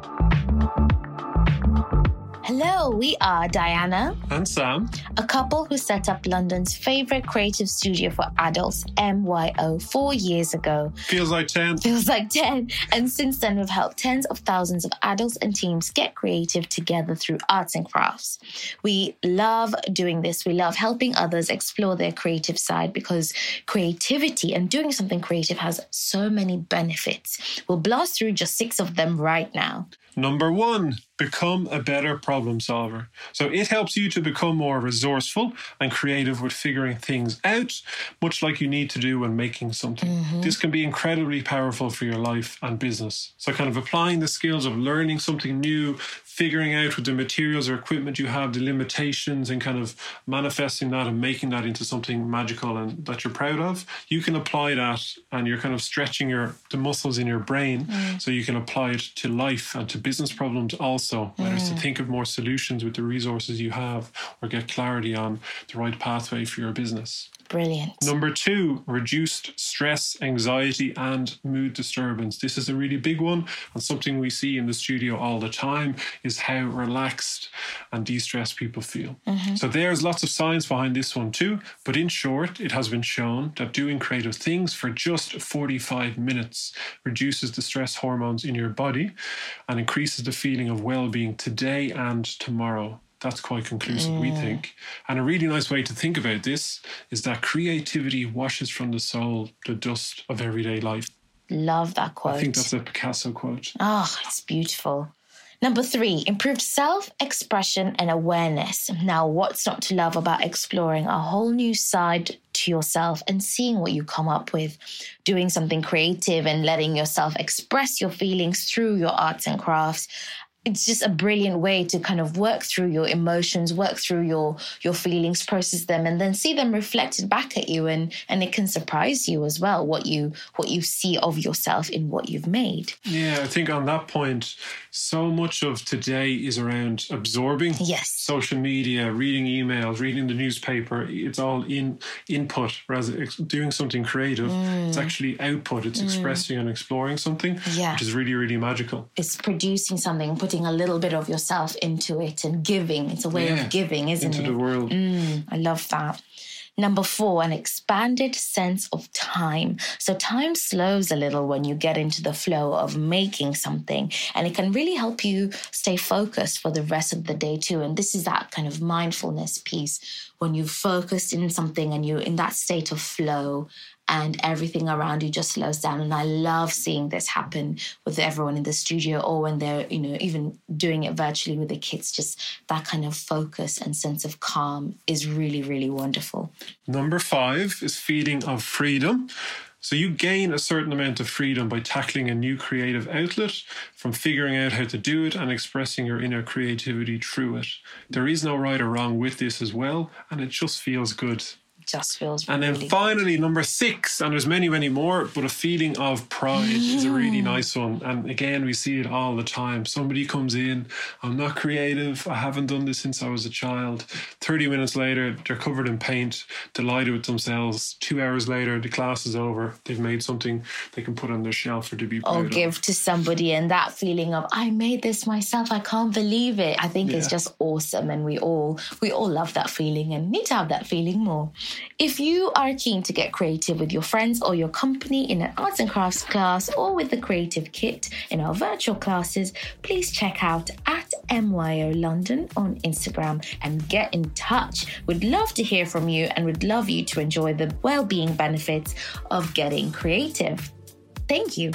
うん。Hello, we are Diana and Sam, a couple who set up London's favorite creative studio for adults, MYO, four years ago. Feels like 10. Feels like 10. And since then, we've helped tens of thousands of adults and teams get creative together through arts and crafts. We love doing this. We love helping others explore their creative side because creativity and doing something creative has so many benefits. We'll blast through just six of them right now. Number one, become a better problem solver. So it helps you to become more resourceful and creative with figuring things out, much like you need to do when making something. Mm-hmm. This can be incredibly powerful for your life and business. So, kind of applying the skills of learning something new, figuring out with the materials or equipment you have the limitations and kind of manifesting that and making that into something magical and that you're proud of you can apply that and you're kind of stretching your the muscles in your brain mm. so you can apply it to life and to business problems also whether mm. it's to mm. think of more solutions with the resources you have or get clarity on the right pathway for your business Brilliant. Number two, reduced stress, anxiety, and mood disturbance. This is a really big one, and something we see in the studio all the time is how relaxed and de stressed people feel. Mm-hmm. So, there's lots of science behind this one too, but in short, it has been shown that doing creative things for just 45 minutes reduces the stress hormones in your body and increases the feeling of well being today and tomorrow that's quite conclusive, mm. we think. And a really nice way to think about this is that creativity washes from the soul the dust of everyday life. Love that quote. I think that's a Picasso quote. Oh, it's beautiful. Number three, improved self expression and awareness. Now, what's not to love about exploring a whole new side to yourself and seeing what you come up with? Doing something creative and letting yourself express your feelings through your arts and crafts it's just a brilliant way to kind of work through your emotions work through your your feelings process them and then see them reflected back at you and and it can surprise you as well what you what you see of yourself in what you've made. Yeah i think on that point so much of today is around absorbing yes social media reading emails reading the newspaper it's all in input rather doing something creative mm. it's actually output it's mm. expressing and exploring something yeah. which is really really magical it's producing something putting a little bit of yourself into it and giving. It's a way yeah, of giving, isn't into it? Into the world. Mm, I love that. Number four, an expanded sense of time. So, time slows a little when you get into the flow of making something, and it can really help you stay focused for the rest of the day, too. And this is that kind of mindfulness piece when you've focused in something and you're in that state of flow and everything around you just slows down. And I love seeing this happen with everyone in the studio or when they're, you know, even doing it virtually with the kids. Just that kind of focus and sense of calm is really, really wonderful. Number five is feeling of freedom. So you gain a certain amount of freedom by tackling a new creative outlet, from figuring out how to do it and expressing your inner creativity through it. There is no right or wrong with this as well, and it just feels good just feels and really then finally good. number six and there's many many more but a feeling of pride mm. is a really nice one. And again we see it all the time. Somebody comes in i'm not creative. I haven't done this since i was a child. 30 minutes later they're covered in paint delighted with themselves. Two hours later the class is over. They've made something they can put on their shelf or to be or give of. to somebody and that feeling of i made this myself. I can't believe it. I think yeah. it's just awesome and we all we all love that feeling and need to have that feeling more if you are keen to get creative with your friends or your company in an arts and crafts class or with the creative kit in our virtual classes, please check out at MYO London on Instagram and get in touch. We'd love to hear from you and would love you to enjoy the well-being benefits of getting creative. Thank you.